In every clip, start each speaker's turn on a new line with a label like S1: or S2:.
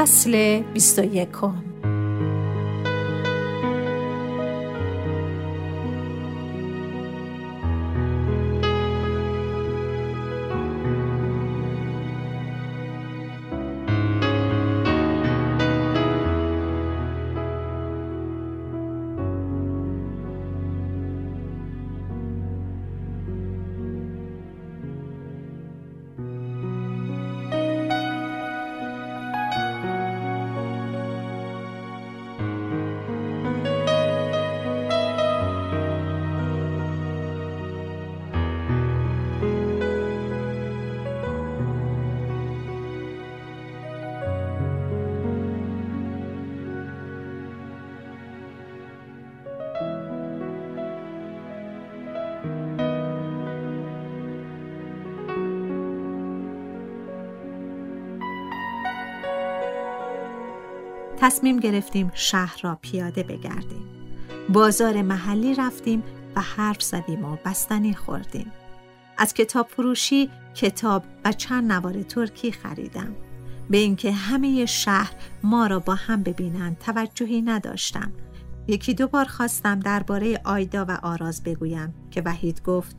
S1: فصل 21 تصمیم گرفتیم شهر را پیاده بگردیم. بازار محلی رفتیم و حرف زدیم و بستنی خوردیم. از کتاب فروشی کتاب و چند نوار ترکی خریدم. به اینکه همه شهر ما را با هم ببینند توجهی نداشتم. یکی دو بار خواستم درباره آیدا و آراز بگویم که وحید گفت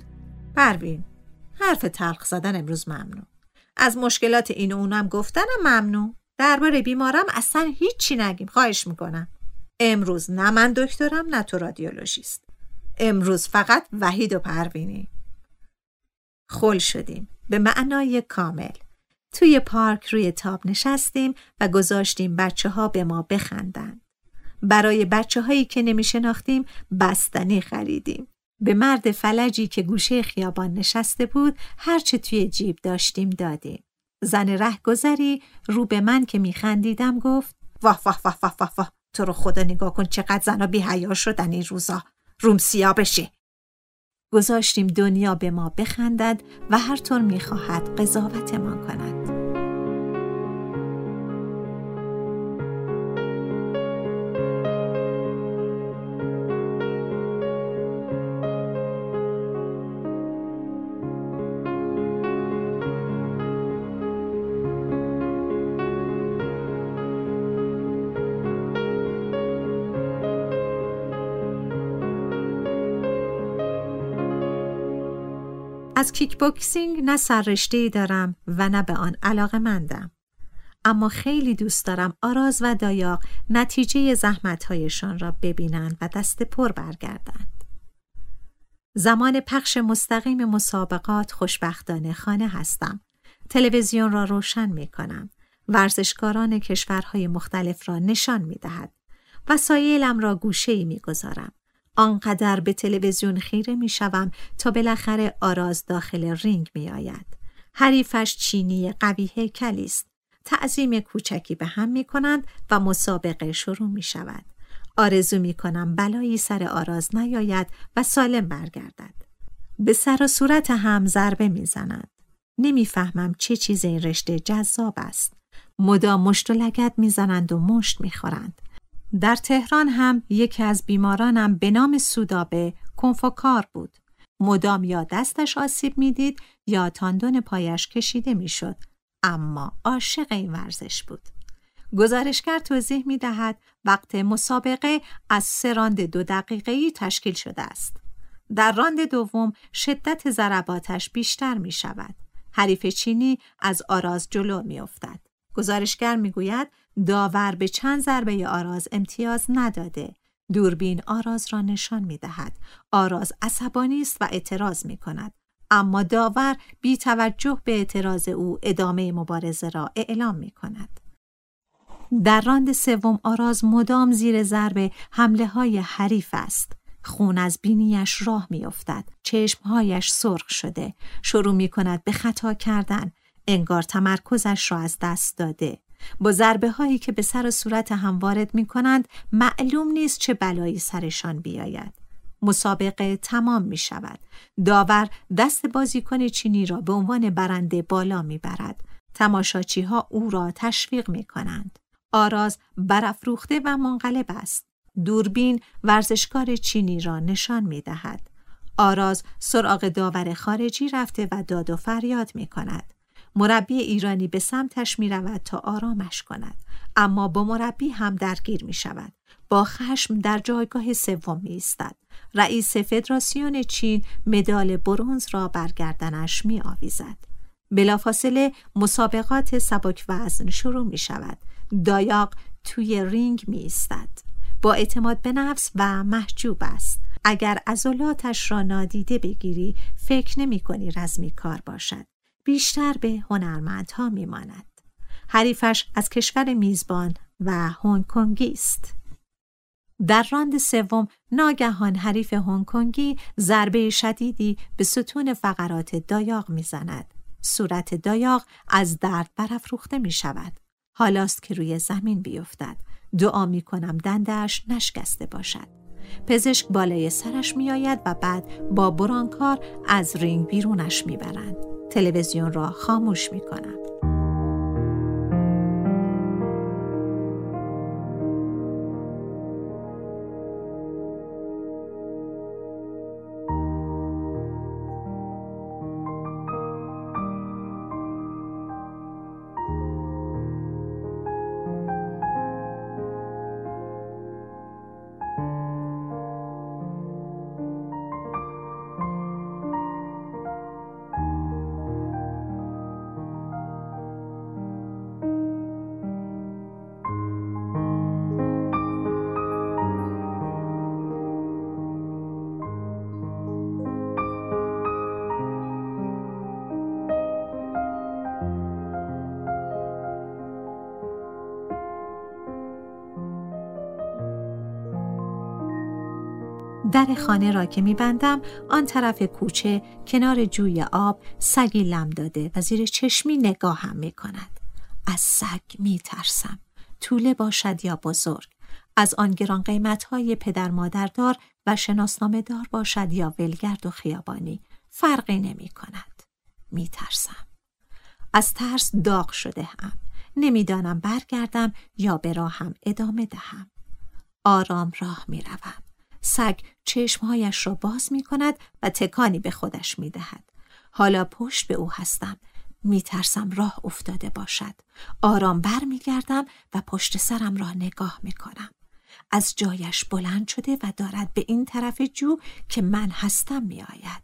S1: پروین حرف تلخ زدن امروز ممنوع از مشکلات این و اونم گفتنم ممنوع درباره بیمارم اصلا هیچی نگیم. خواهش می‌کنم. امروز نه من دکترم نه تو رادیولوژیست. امروز فقط وحید و پروینی خل شدیم. به معنای کامل. توی پارک روی تاب نشستیم و گذاشتیم بچه ها به ما بخندن. برای بچه هایی که نمی شناختیم بستنی خریدیم. به مرد فلجی که گوشه خیابان نشسته بود هرچه توی جیب داشتیم دادیم. زن رهگذری رو به من که میخندیدم گفت واه واه واه واه واه واه تو رو خدا نگاه کن چقدر زنا بی حیا شدن این روزا. روم سیا بشه گذاشتیم دنیا به ما بخندد و هر طور می‌خواهد قضاوتمان کند. از کیک بوکسینگ نه سررشته دارم و نه به آن علاقه مندم. اما خیلی دوست دارم آراز و دایاق نتیجه زحمتهایشان را ببینند و دست پر برگردند. زمان پخش مستقیم مسابقات خوشبختانه خانه هستم. تلویزیون را روشن می کنم. ورزشکاران کشورهای مختلف را نشان می دهد. وسایلم را گوشه می گذارم. آنقدر به تلویزیون خیره می شوم تا بالاخره آراز داخل رینگ می آید. حریفش چینی قوی هیکلی است. تعظیم کوچکی به هم می کنند و مسابقه شروع می شود. آرزو می کنم بلایی سر آراز نیاید و سالم برگردد. به سر و صورت هم ضربه می زند. نمی‌فهمم چه چیز این رشته جذاب است. مدام مشت و لگت می‌زنند و مشت می‌خورند. در تهران هم یکی از بیمارانم به نام سودابه کنفوکار بود. مدام یا دستش آسیب می‌دید یا تاندون پایش کشیده می‌شد. اما عاشق این ورزش بود. گزارشگر توضیح می دهد وقت مسابقه از سه راند دو دقیقه‌ای تشکیل شده است. در راند دوم شدت ضرباتش بیشتر می شود. حریف چینی از آراز جلو می افتد. گزارشگر می گوید داور به چند ضربه آراز امتیاز نداده. دوربین آراز را نشان می دهد. آراز عصبانی است و اعتراض می کند. اما داور بی توجه به اعتراض او ادامه مبارزه را اعلام می کند. در راند سوم آراز مدام زیر ضرب حمله های حریف است. خون از بینیش راه میافتد چشمهایش سرخ شده شروع می کند به خطا کردن انگار تمرکزش را از دست داده با ضربه هایی که به سر و صورت هم وارد می کنند معلوم نیست چه بلایی سرشان بیاید. مسابقه تمام می شود داور دست بازیکن چینی را به عنوان برنده بالا می برد تماشاچی ها او را تشویق می کنند آراز برافروخته و منقلب است. دوربین ورزشکار چینی را نشان می دهد. آراز سراغ داور خارجی رفته و داد و فریاد می کند. مربی ایرانی به سمتش می رود تا آرامش کند. اما با مربی هم درگیر می شود. با خشم در جایگاه سوم می ایستد. رئیس فدراسیون چین مدال برونز را برگردنش می آویزد. بلافاصله مسابقات سبک وزن شروع می شود. دایاق توی رینگ می ایستد. با اعتماد به نفس و محجوب است اگر عضلاتش را نادیده بگیری فکر نمی کنی رزمی کار باشد بیشتر به هنرمندها میماند. حریفش از کشور میزبان و هنگ کنگی است. در راند سوم ناگهان حریف هنگ کنگی ضربه شدیدی به ستون فقرات دایاق می‌زند. صورت دایاق از درد برافروخته می شود حالاست که روی زمین بیفتد. دعا می کنم دندش نشکسته باشد. پزشک بالای سرش می آید و بعد با برانکار از رینگ بیرونش می برند. تلویزیون را خاموش می کنم. در خانه را که میبندم آن طرف کوچه کنار جوی آب سگی لم داده و زیر چشمی نگاه هم می کند. از سگ می ترسم. طوله باشد یا بزرگ. از آن گران قیمت های پدر مادردار و شناسنامه دار باشد یا ولگرد و خیابانی. فرقی نمی کند. می ترسم. از ترس داغ شده هم. نمی‌دانم برگردم یا به راهم ادامه دهم. آرام راه می روم. سگ چشمهایش را باز می کند و تکانی به خودش می دهد. حالا پشت به او هستم. می ترسم راه افتاده باشد. آرام بر می گردم و پشت سرم را نگاه می کنم. از جایش بلند شده و دارد به این طرف جو که من هستم می آید.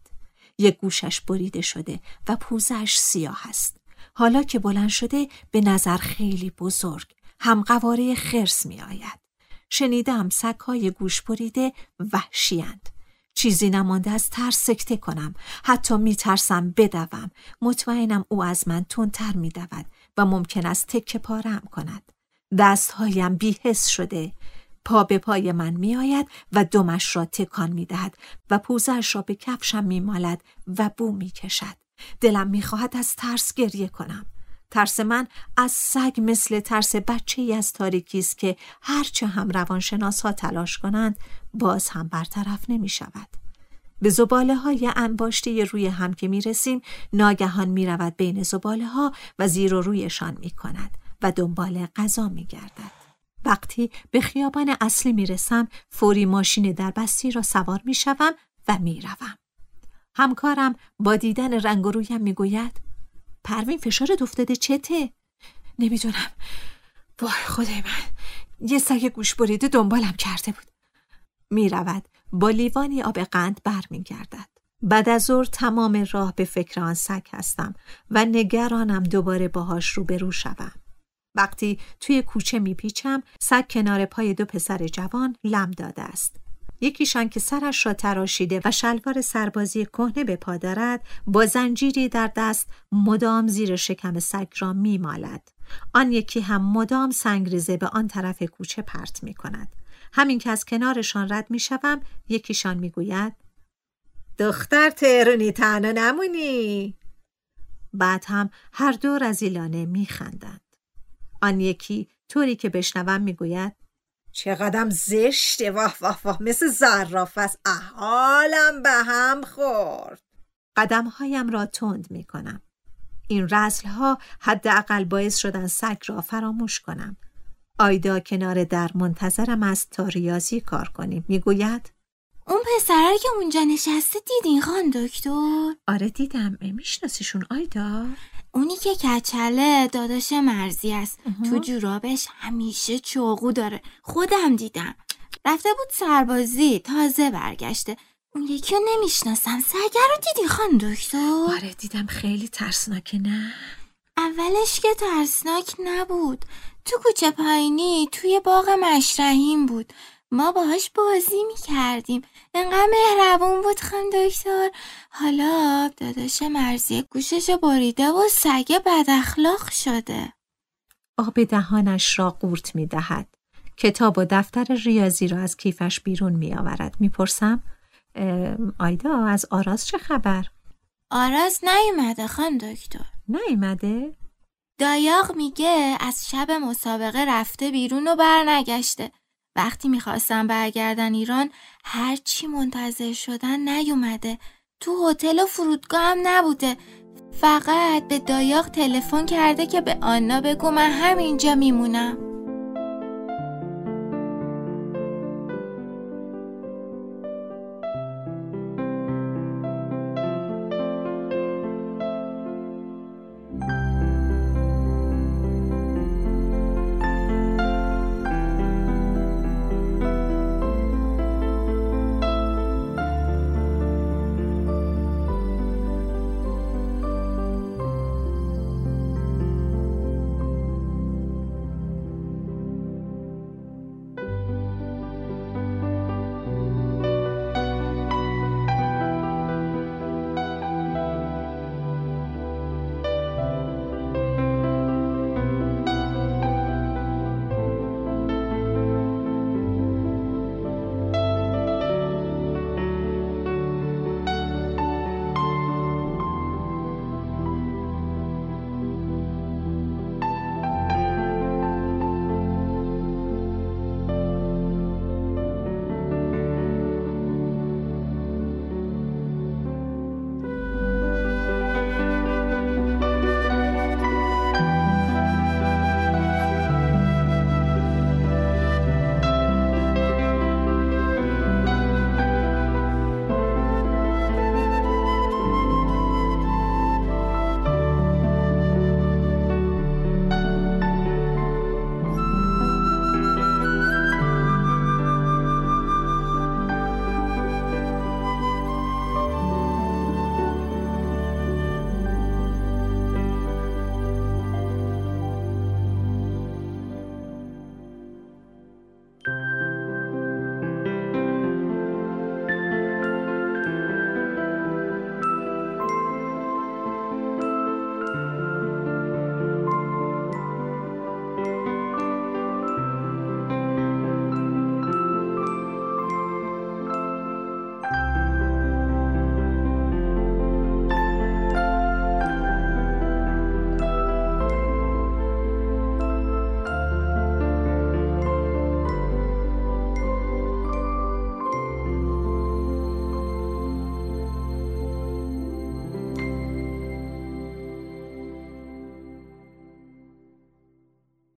S1: یک گوشش بریده شده و پوزش سیاه است. حالا که بلند شده به نظر خیلی بزرگ هم قواره خرس می آید. شنیدم سگهای گوش بریده وحشیند. چیزی نمانده از ترس سکته کنم. حتی می ترسم بدوم. مطمئنم او از من تندتر می دود و ممکن است تکه پارم کند. دستهایم بیحس شده. پا به پای من می آید و دمش را تکان می دهد و پوزش را به کفشم می مالد و بو می کشد. دلم می خواهد از ترس گریه کنم. ترس من از سگ مثل ترس بچه ای از تاریکی است که هرچه هم روانشناس ها تلاش کنند باز هم برطرف نمی شود. به زباله های انباشته روی هم که می رسیم ناگهان می رود بین زباله ها و زیر و رویشان می کند و دنبال غذا می گردد. وقتی به خیابان اصلی می رسم فوری ماشین در بستی را سوار می شوم و می روم. همکارم با دیدن رنگ و رویم می گوید پروین فشارت افتاده چته؟ نمی‌دونم. وای خدای من. یه سگ گوش بریده دنبالم کرده بود. می رود با لیوانی آب قند برمیگردد بعد از ظهر تمام راه به فکر آن سگ هستم و نگرانم دوباره باهاش روبرو شوم. وقتی توی کوچه میپیچم سگ کنار پای دو پسر جوان لم داده است. یکیشان که سرش را تراشیده و شلوار سربازی کهنه به پا دارد با زنجیری در دست مدام زیر شکم سگ را میمالد آن یکی هم مدام سنگریزه به آن طرف کوچه پرت می کند. همین که از کنارشان رد می شوم یکیشان می گوید دختر تهرونی تنها نمونی بعد هم هر دو رزیلانه می خندند. آن یکی طوری که بشنوم می گوید چقدرم زشته. واه واه واه. مثل زراف است. احالم به هم خورد. قدمهایم را تند می کنم این رزل ها حداقل باعث شدن سگ را فراموش کنم. آیدا کنار در منتظرم است تا ریاضی کار کنیم. می‌گوید؟
S2: اون پسره که اونجا نشسته دیدین خان دکتر؟
S1: آره دیدم. میشناسیشون آیدا؟
S2: اونی که کچله داداش مرزی است. تو جورابش همیشه چاقو داره. خودم دیدم. رفته بود سربازی. تازه برگشته. اون یکی رو نمی‌شناسم. سگر رو دیدی خان دکتر؟
S1: آره دیدم خیلی ترسناکه نه؟
S2: اولش که ترسناک نبود. تو کوچه پایینی توی باغ مشرحیم بود. ما باهاش بازی می‌کردیم. انقدر مهربون بود خان دکتر. حالا داداش مرزی گوشش بریده و سگه بد اخلاق شده.
S1: آب دهانش را قورت می‌دهد. کتاب و دفتر ریاضی را از کیفش بیرون میآورد. می‌پرسم آیدا از آراز چه خبر؟
S2: آراز نیومده خان دکتر.
S1: نیومده؟
S2: دایاغ میگه از شب مسابقه رفته بیرون و برنگشته. وقتی می‌خواستم برگردن ایران هرچی منتظر شدن نیومده. تو هتل و فرودگاه هم نبوده. فقط به دایاغ تلفن کرده که به آنا بگو من همینجا میمونم.